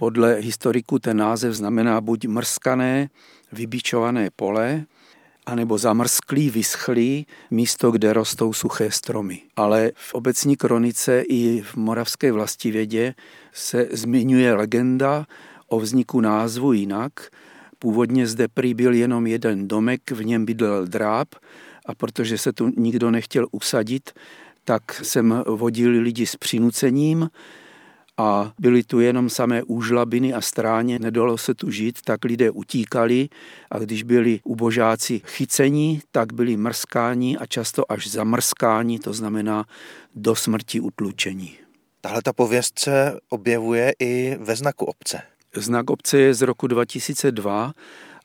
Podle historiků ten název znamená buď mrskané, vybičované pole, anebo zamrsklý, vyschlý místo, kde rostou suché stromy. Ale v obecní kronice i v moravské vlastivědě se zmiňuje legenda o vzniku názvu jinak. Původně zde prý byl jenom jeden domek, v něm bydlel dráb a protože se tu nikdo nechtěl usadit, tak jsem vodil lidi s přinucením, a byly tu jenom samé úžlabiny a stráně, nedalo se tu žít, tak lidé utíkali a když byli ubožáci chyceni, tak byli mrskáni a často až zamrskáni, to znamená do smrti utlučení. Tahle ta pověst se objevuje i ve znaku obce. Znak obce je z roku 2002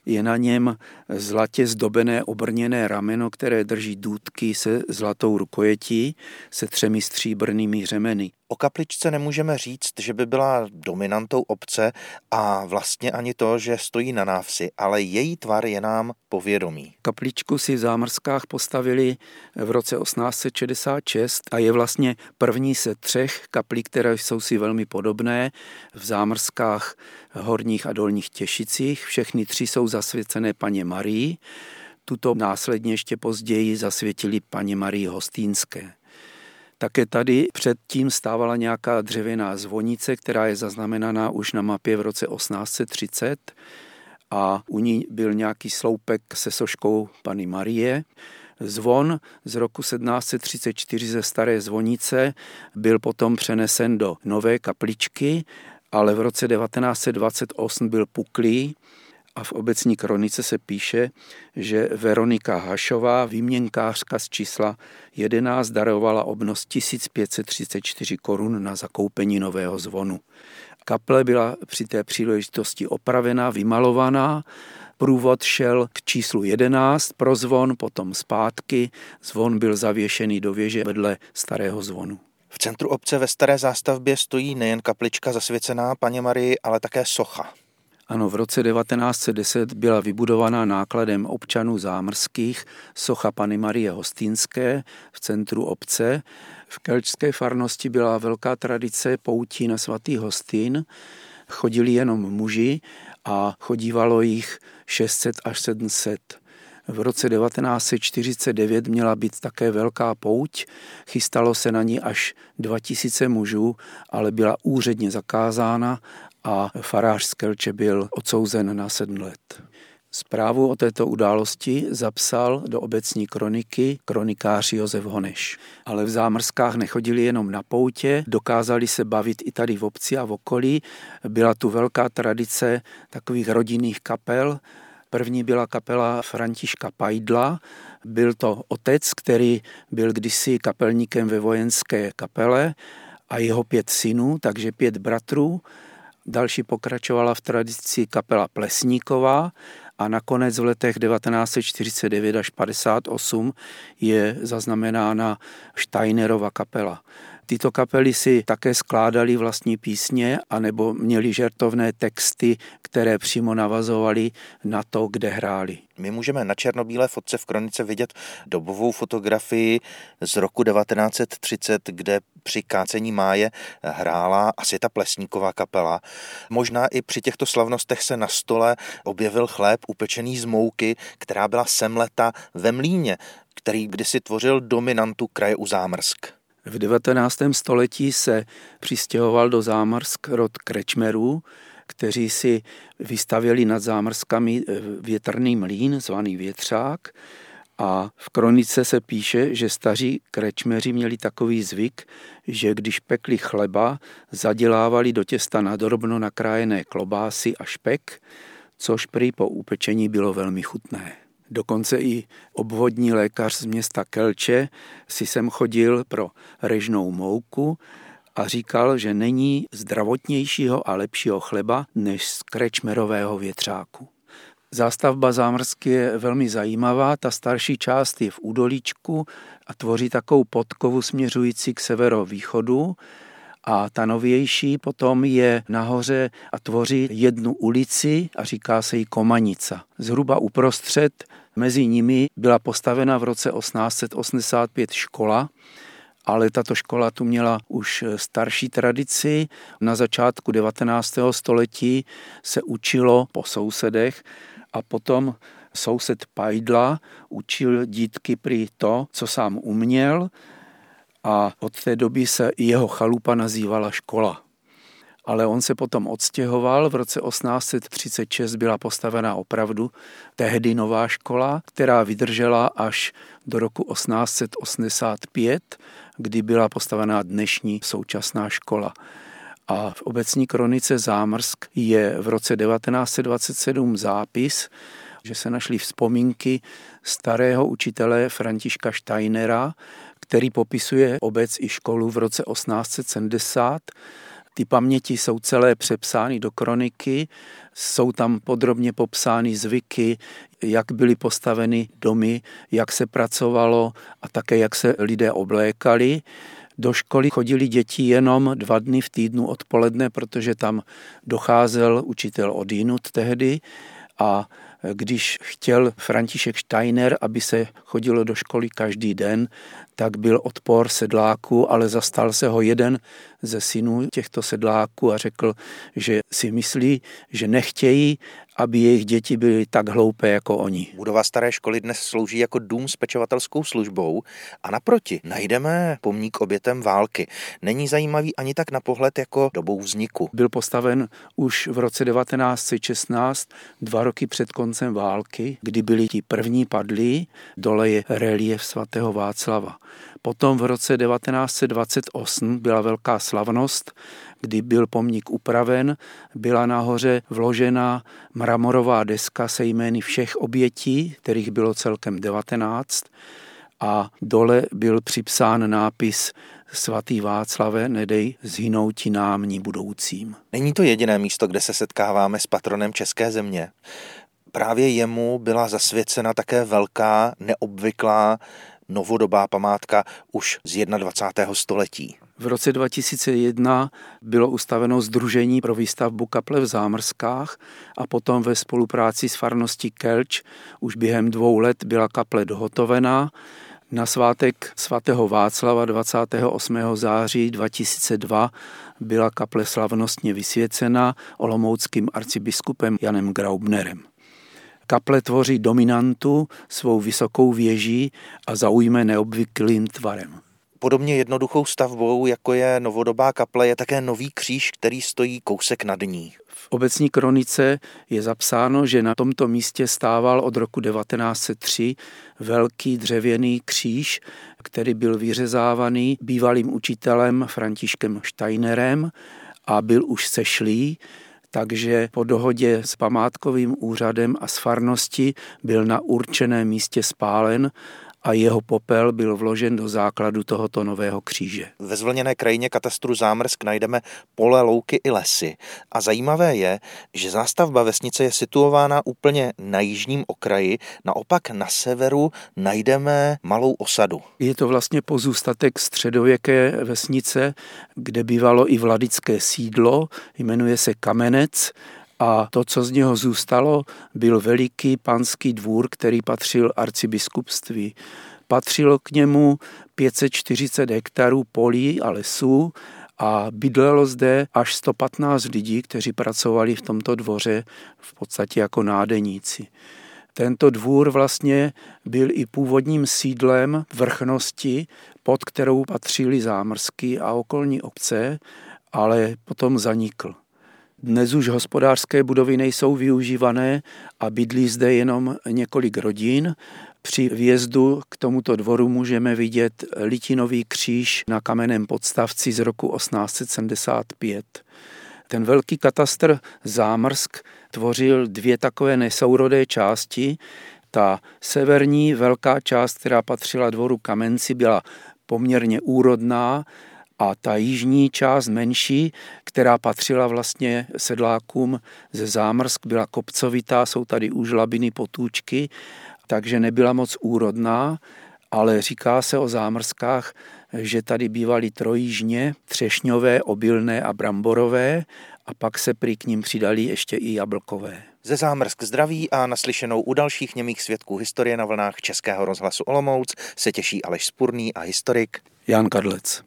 je na něm zlatě zdobené obrněné rameno, které drží důdky se zlatou rukojetí se třemi stříbrnými řemeny. O kapličce nemůžeme říct, že by byla dominantou obce a vlastně ani to, že stojí na návsi, ale její tvar je nám povědomí. Kapličku si v Zámrskách postavili v roce 1866 a je vlastně první se třech kaplí, které jsou si velmi podobné v Zámrskách horních a dolních Těšicích. Všechny tři jsou zasvěcené paně Marii. Tuto následně ještě později zasvětili paně Marii Hostýnské. Také tady předtím stávala nějaká dřevěná zvonice, která je zaznamenaná už na mapě v roce 1830 a u ní byl nějaký sloupek se soškou Pany Marie. Zvon z roku 1734 ze staré zvonice byl potom přenesen do nové kapličky, ale v roce 1928 byl puklý a v obecní kronice se píše, že Veronika Hašová, výměnkářka z čísla 11, darovala obnos 1534 korun na zakoupení nového zvonu. Kaple byla při té příležitosti opravená, vymalovaná, Průvod šel k číslu 11 pro zvon, potom zpátky. Zvon byl zavěšený do věže vedle starého zvonu. V centru obce ve staré zástavbě stojí nejen kaplička zasvěcená paně Marii, ale také socha. Ano, v roce 1910 byla vybudovaná nákladem občanů zámrských socha Pany Marie Hostýnské v centru obce. V kelčské farnosti byla velká tradice poutí na svatý Hostín. Chodili jenom muži a chodívalo jich 600 až 700. V roce 1949 měla být také velká pouť, chystalo se na ní až 2000 mužů, ale byla úředně zakázána a farář z Kelče byl odsouzen na sedm let. Zprávu o této události zapsal do obecní kroniky kronikář Josef Honeš. Ale v zámrskách nechodili jenom na poutě, dokázali se bavit i tady v obci a v okolí. Byla tu velká tradice takových rodinných kapel. První byla kapela Františka Pajdla, byl to otec, který byl kdysi kapelníkem ve vojenské kapele a jeho pět synů, takže pět bratrů Další pokračovala v tradici kapela Plesníková a nakonec v letech 1949 až 58 je zaznamenána Steinerova kapela. Tyto kapely si také skládaly vlastní písně anebo měly žertovné texty, které přímo navazovaly na to, kde hráli. My můžeme na černobílé fotce v kronice vidět dobovou fotografii z roku 1930, kde při kácení máje hrála asi ta plesníková kapela. Možná i při těchto slavnostech se na stole objevil chléb upečený z mouky, která byla semleta ve mlíně, který kdysi tvořil dominantu kraje u Zámrsk. V 19. století se přistěhoval do Zámrsk rod krečmerů, kteří si vystavěli nad zámrskami eh, větrný mlín, zvaný větřák, a v kronice se píše, že staří krečmeři měli takový zvyk, že když pekli chleba, zadělávali do těsta nadrobno nakrájené klobásy a špek, což prý po upečení bylo velmi chutné. Dokonce i obvodní lékař z města Kelče si sem chodil pro režnou mouku a říkal, že není zdravotnějšího a lepšího chleba než z krečmerového větřáku. Zástavba zámrsky je velmi zajímavá, ta starší část je v údolíčku a tvoří takovou podkovu směřující k severovýchodu a ta novější potom je nahoře a tvoří jednu ulici a říká se jí Komanica. Zhruba uprostřed mezi nimi byla postavena v roce 1885 škola ale tato škola tu měla už starší tradici. Na začátku 19. století se učilo po sousedech a potom soused Pajdla učil dítky prý to, co sám uměl a od té doby se jeho chalupa nazývala škola. Ale on se potom odstěhoval, v roce 1836 byla postavena opravdu tehdy nová škola, která vydržela až do roku 1885, kdy byla postavená dnešní současná škola. A v obecní kronice Zámrsk je v roce 1927 zápis, že se našly vzpomínky starého učitele Františka Steinera, který popisuje obec i školu v roce 1870. Ty paměti jsou celé přepsány do kroniky, jsou tam podrobně popsány zvyky, jak byly postaveny domy, jak se pracovalo a také jak se lidé oblékali. Do školy chodili děti jenom dva dny v týdnu odpoledne, protože tam docházel učitel od jinut tehdy a když chtěl František Steiner, aby se chodilo do školy každý den, tak byl odpor sedláků, ale zastal se ho jeden ze synů těchto sedláků a řekl, že si myslí, že nechtějí, aby jejich děti byly tak hloupé jako oni. Budova staré školy dnes slouží jako dům s pečovatelskou službou a naproti najdeme pomník obětem války. Není zajímavý ani tak na pohled jako dobou vzniku. Byl postaven už v roce 1916, dva roky před koncem války, kdy byli ti první padlí, dole je relief svatého Václava. Potom v roce 1928 byla velká slavnost, kdy byl pomník upraven, byla nahoře vložena mramorová deska se jmény všech obětí, kterých bylo celkem 19, a dole byl připsán nápis svatý Václave, nedej zhynouti námní budoucím. Není to jediné místo, kde se setkáváme s patronem české země. Právě jemu byla zasvěcena také velká, neobvyklá novodobá památka už z 21. století. V roce 2001 bylo ustaveno Združení pro výstavbu kaple v Zámrskách a potom ve spolupráci s farností Kelč už během dvou let byla kaple dohotovená. Na svátek svatého Václava 28. září 2002 byla kaple slavnostně vysvěcena olomouckým arcibiskupem Janem Graubnerem. Kaple tvoří dominantu svou vysokou věží a zaujme neobvyklým tvarem. Podobně jednoduchou stavbou, jako je novodobá kaple, je také nový kříž, který stojí kousek nad ní. V obecní kronice je zapsáno, že na tomto místě stával od roku 1903 velký dřevěný kříž, který byl vyřezávaný bývalým učitelem Františkem Steinerem a byl už sešlý, takže po dohodě s památkovým úřadem a s farnosti byl na určeném místě spálen a jeho popel byl vložen do základu tohoto nového kříže. Ve zvlněné krajině katastru Zámrsk najdeme pole, louky i lesy. A zajímavé je, že zástavba vesnice je situována úplně na jižním okraji, naopak na severu najdeme malou osadu. Je to vlastně pozůstatek středověké vesnice, kde bývalo i vladické sídlo, jmenuje se Kamenec a to, co z něho zůstalo, byl veliký panský dvůr, který patřil arcibiskupství. Patřilo k němu 540 hektarů polí a lesů a bydlelo zde až 115 lidí, kteří pracovali v tomto dvoře v podstatě jako nádeníci. Tento dvůr vlastně byl i původním sídlem vrchnosti, pod kterou patřili zámrsky a okolní obce, ale potom zanikl. Dnes už hospodářské budovy nejsou využívané a bydlí zde jenom několik rodin. Při vjezdu k tomuto dvoru můžeme vidět litinový kříž na kamenném podstavci z roku 1875. Ten velký katastr Zámrsk tvořil dvě takové nesourodé části. Ta severní velká část, která patřila dvoru Kamenci, byla poměrně úrodná, a ta jižní část menší, která patřila vlastně sedlákům ze zámrsk, byla kopcovitá, jsou tady už labiny potůčky, takže nebyla moc úrodná, ale říká se o zámrskách, že tady bývaly trojížně, třešňové, obilné a bramborové a pak se prý k ním přidali ještě i jablkové. Ze zámrsk zdraví a naslyšenou u dalších němých svědků historie na vlnách Českého rozhlasu Olomouc se těší Aleš Spurný a historik Jan Kadlec.